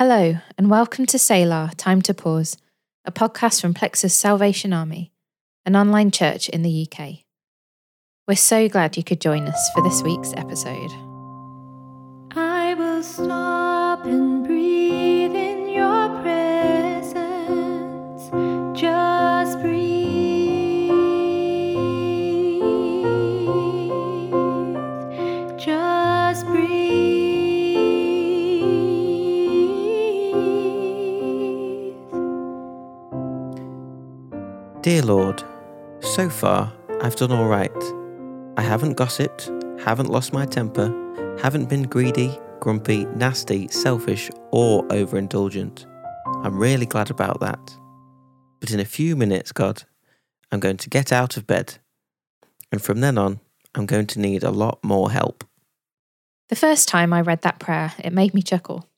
Hello, and welcome to Selah Time to Pause, a podcast from Plexus Salvation Army, an online church in the UK. We're so glad you could join us for this week's episode. I will stop and Dear Lord, so far I've done all right. I haven't gossiped, haven't lost my temper, haven't been greedy, grumpy, nasty, selfish, or overindulgent. I'm really glad about that. But in a few minutes, God, I'm going to get out of bed. And from then on, I'm going to need a lot more help. The first time I read that prayer, it made me chuckle.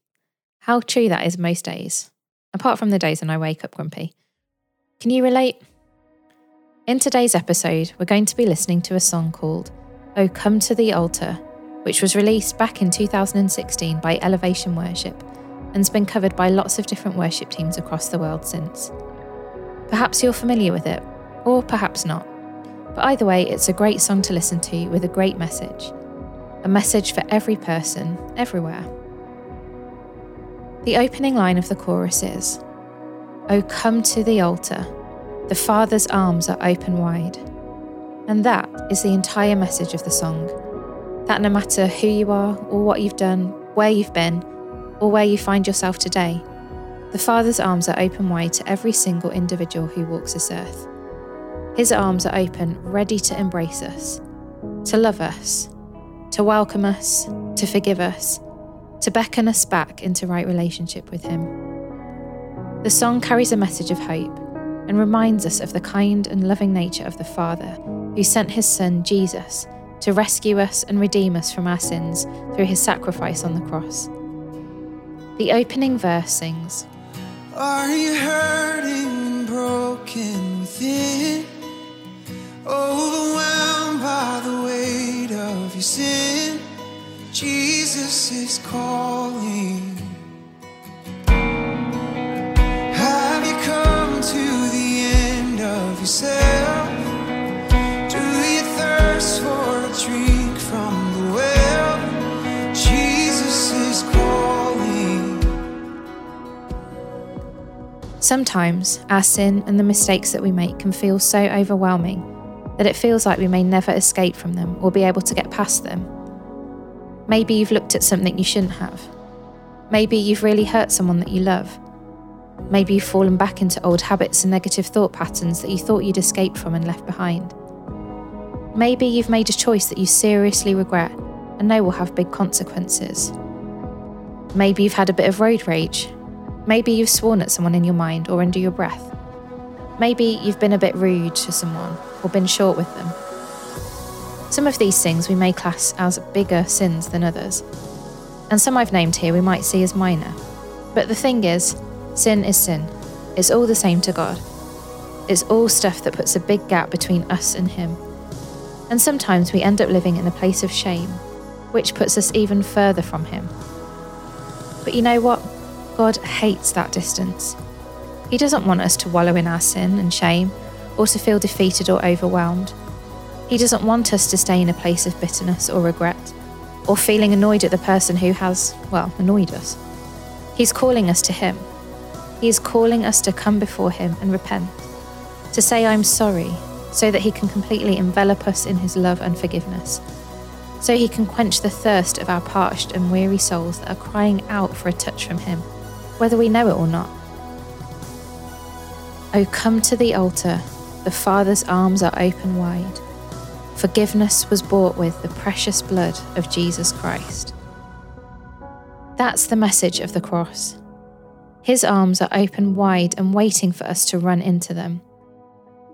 How true that is most days, apart from the days when I wake up grumpy. Can you relate? In today's episode, we're going to be listening to a song called Oh Come to the Altar, which was released back in 2016 by Elevation Worship and's been covered by lots of different worship teams across the world since. Perhaps you're familiar with it, or perhaps not. But either way, it's a great song to listen to with a great message. A message for every person, everywhere. The opening line of the chorus is Oh, come to the altar. The Father's arms are open wide. And that is the entire message of the song. That no matter who you are, or what you've done, where you've been, or where you find yourself today, the Father's arms are open wide to every single individual who walks this earth. His arms are open, ready to embrace us, to love us, to welcome us, to forgive us, to beckon us back into right relationship with Him. The song carries a message of hope and reminds us of the kind and loving nature of the Father who sent His Son, Jesus, to rescue us and redeem us from our sins through His sacrifice on the cross. The opening verse sings, Are you hurting and broken within? Overwhelmed by the weight of your sin? Jesus is calling. Sometimes our sin and the mistakes that we make can feel so overwhelming that it feels like we may never escape from them or be able to get past them. Maybe you've looked at something you shouldn't have. Maybe you've really hurt someone that you love. Maybe you've fallen back into old habits and negative thought patterns that you thought you'd escaped from and left behind. Maybe you've made a choice that you seriously regret and know will have big consequences. Maybe you've had a bit of road rage. Maybe you've sworn at someone in your mind or under your breath. Maybe you've been a bit rude to someone or been short with them. Some of these things we may class as bigger sins than others, and some I've named here we might see as minor. But the thing is, sin is sin. It's all the same to God. It's all stuff that puts a big gap between us and Him. And sometimes we end up living in a place of shame, which puts us even further from Him. But you know what? God hates that distance. He doesn't want us to wallow in our sin and shame or to feel defeated or overwhelmed. He doesn't want us to stay in a place of bitterness or regret or feeling annoyed at the person who has, well, annoyed us. He's calling us to Him. He is calling us to come before Him and repent, to say, I'm sorry, so that He can completely envelop us in His love and forgiveness, so He can quench the thirst of our parched and weary souls that are crying out for a touch from Him, whether we know it or not. Oh, come to the altar. The Father's arms are open wide. Forgiveness was bought with the precious blood of Jesus Christ. That's the message of the cross. His arms are open wide and waiting for us to run into them.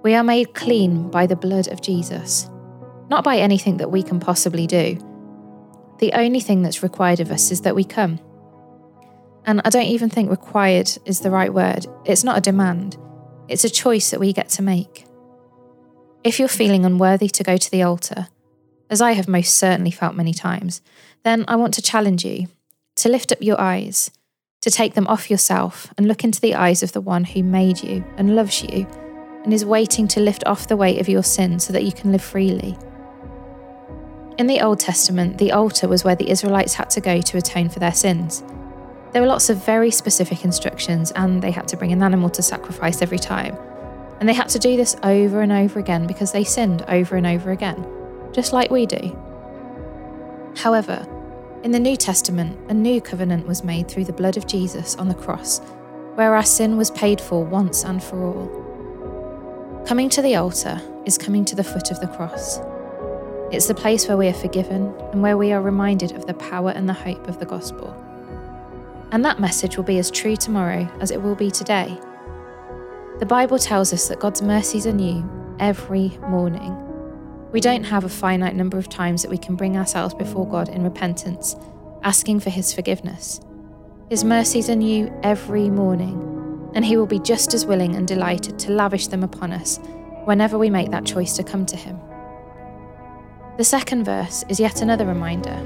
We are made clean by the blood of Jesus, not by anything that we can possibly do. The only thing that's required of us is that we come. And I don't even think required is the right word. It's not a demand, it's a choice that we get to make. If you're feeling unworthy to go to the altar, as I have most certainly felt many times, then I want to challenge you to lift up your eyes, to take them off yourself and look into the eyes of the one who made you and loves you and is waiting to lift off the weight of your sin so that you can live freely. In the Old Testament, the altar was where the Israelites had to go to atone for their sins. There were lots of very specific instructions, and they had to bring an animal to sacrifice every time. And they had to do this over and over again because they sinned over and over again, just like we do. However, in the New Testament, a new covenant was made through the blood of Jesus on the cross, where our sin was paid for once and for all. Coming to the altar is coming to the foot of the cross. It's the place where we are forgiven and where we are reminded of the power and the hope of the gospel. And that message will be as true tomorrow as it will be today. The Bible tells us that God's mercies are new every morning. We don't have a finite number of times that we can bring ourselves before God in repentance, asking for His forgiveness. His mercies are new every morning, and He will be just as willing and delighted to lavish them upon us whenever we make that choice to come to Him. The second verse is yet another reminder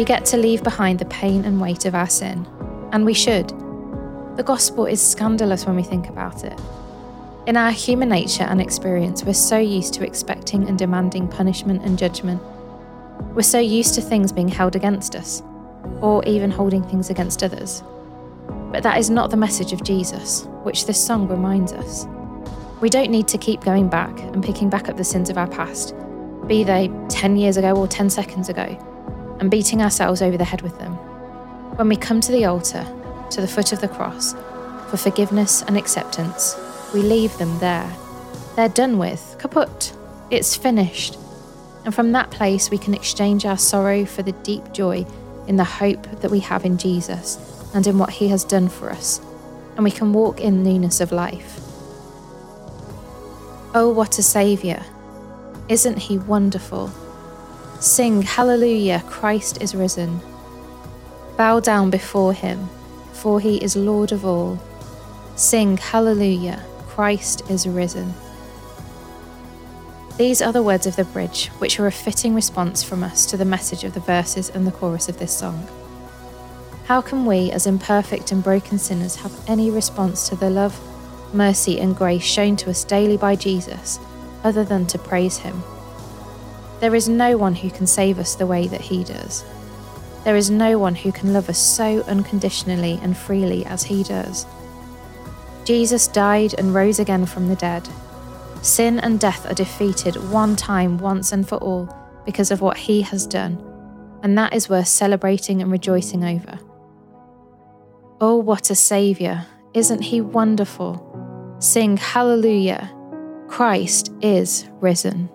we get to leave behind the pain and weight of our sin, and we should. The gospel is scandalous when we think about it. In our human nature and experience, we're so used to expecting and demanding punishment and judgment. We're so used to things being held against us, or even holding things against others. But that is not the message of Jesus, which this song reminds us. We don't need to keep going back and picking back up the sins of our past, be they 10 years ago or 10 seconds ago, and beating ourselves over the head with them. When we come to the altar, to the foot of the cross, for forgiveness and acceptance, we leave them there. They're done with, kaput. It's finished. And from that place, we can exchange our sorrow for the deep joy in the hope that we have in Jesus and in what he has done for us. And we can walk in newness of life. Oh, what a Saviour! Isn't he wonderful? Sing Hallelujah, Christ is risen. Bow down before him, for he is Lord of all. Sing Hallelujah, Christ is risen. These are the words of the bridge, which are a fitting response from us to the message of the verses and the chorus of this song. How can we, as imperfect and broken sinners, have any response to the love, mercy, and grace shown to us daily by Jesus other than to praise him? There is no one who can save us the way that he does. There is no one who can love us so unconditionally and freely as he does. Jesus died and rose again from the dead. Sin and death are defeated one time, once and for all, because of what he has done, and that is worth celebrating and rejoicing over. Oh, what a Saviour! Isn't he wonderful? Sing Hallelujah! Christ is risen.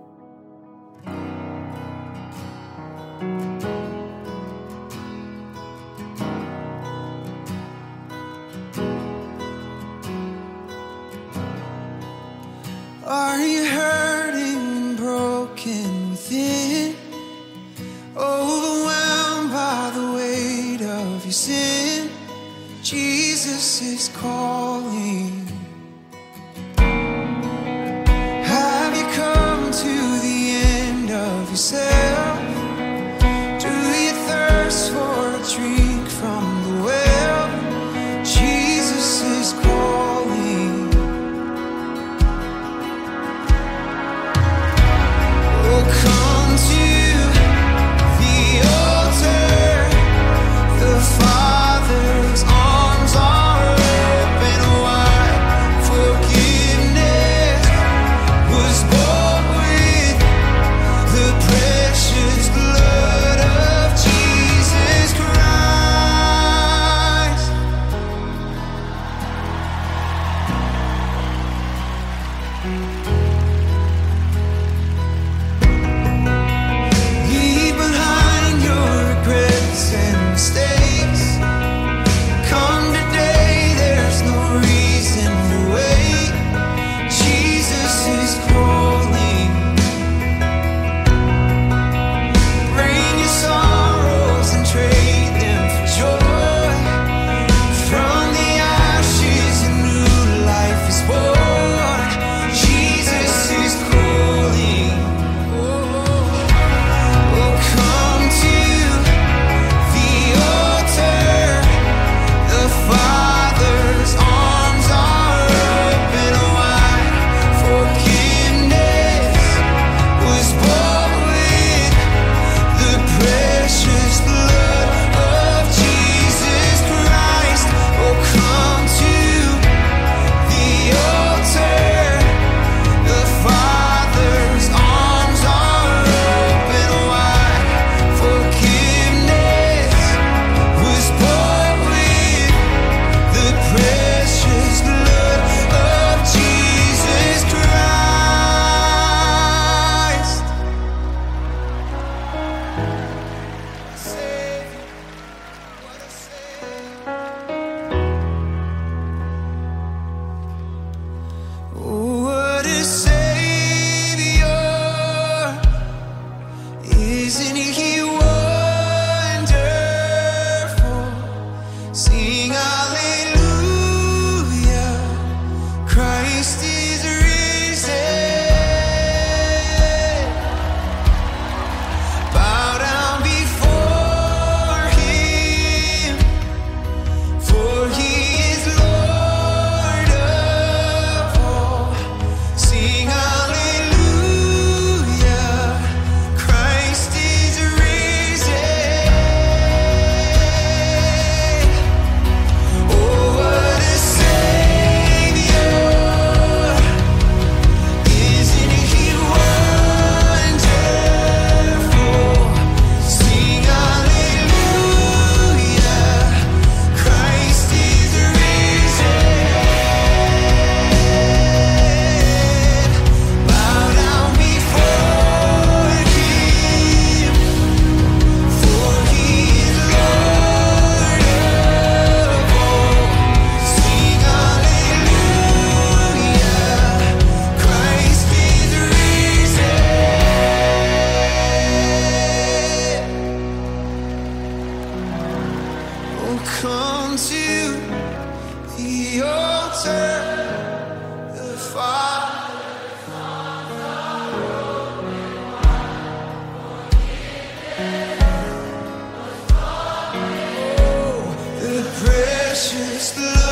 Precious blood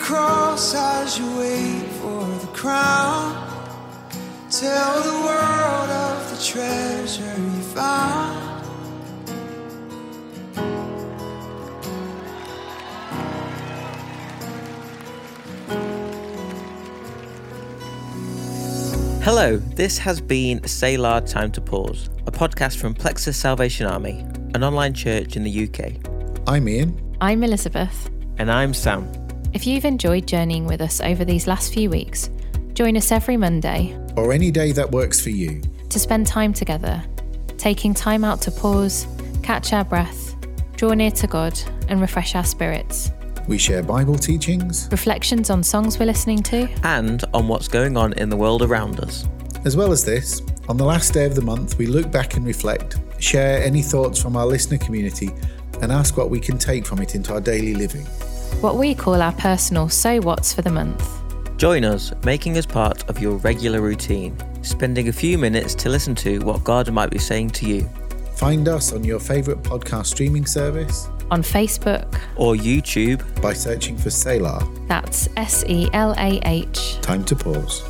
cross as you wait for the crown. Tell the world of the treasure you found. Hello, this has been Selah Time to Pause, a podcast from Plexus Salvation Army, an online church in the UK. I'm Ian. I'm Elizabeth. And I'm Sam. If you've enjoyed journeying with us over these last few weeks, join us every Monday Or any day that works for you. to spend time together, taking time out to pause, catch our breath, draw near to God, and refresh our spirits. We share Bible teachings, Reflections on songs we're listening to, And on what's going on in the world around us. as well as this. On the last day of the month, we look back and reflect, share any thoughts from our listener community, and ask what we can take from it into our daily living. What we call our personal So What's for the month. Join us, making us part of your regular routine, spending a few minutes to listen to what God might be saying to you, Find us on your favourite podcast streaming service On Facebook, or YouTube. by searching for Selah. that's S E L A H. Time to pause.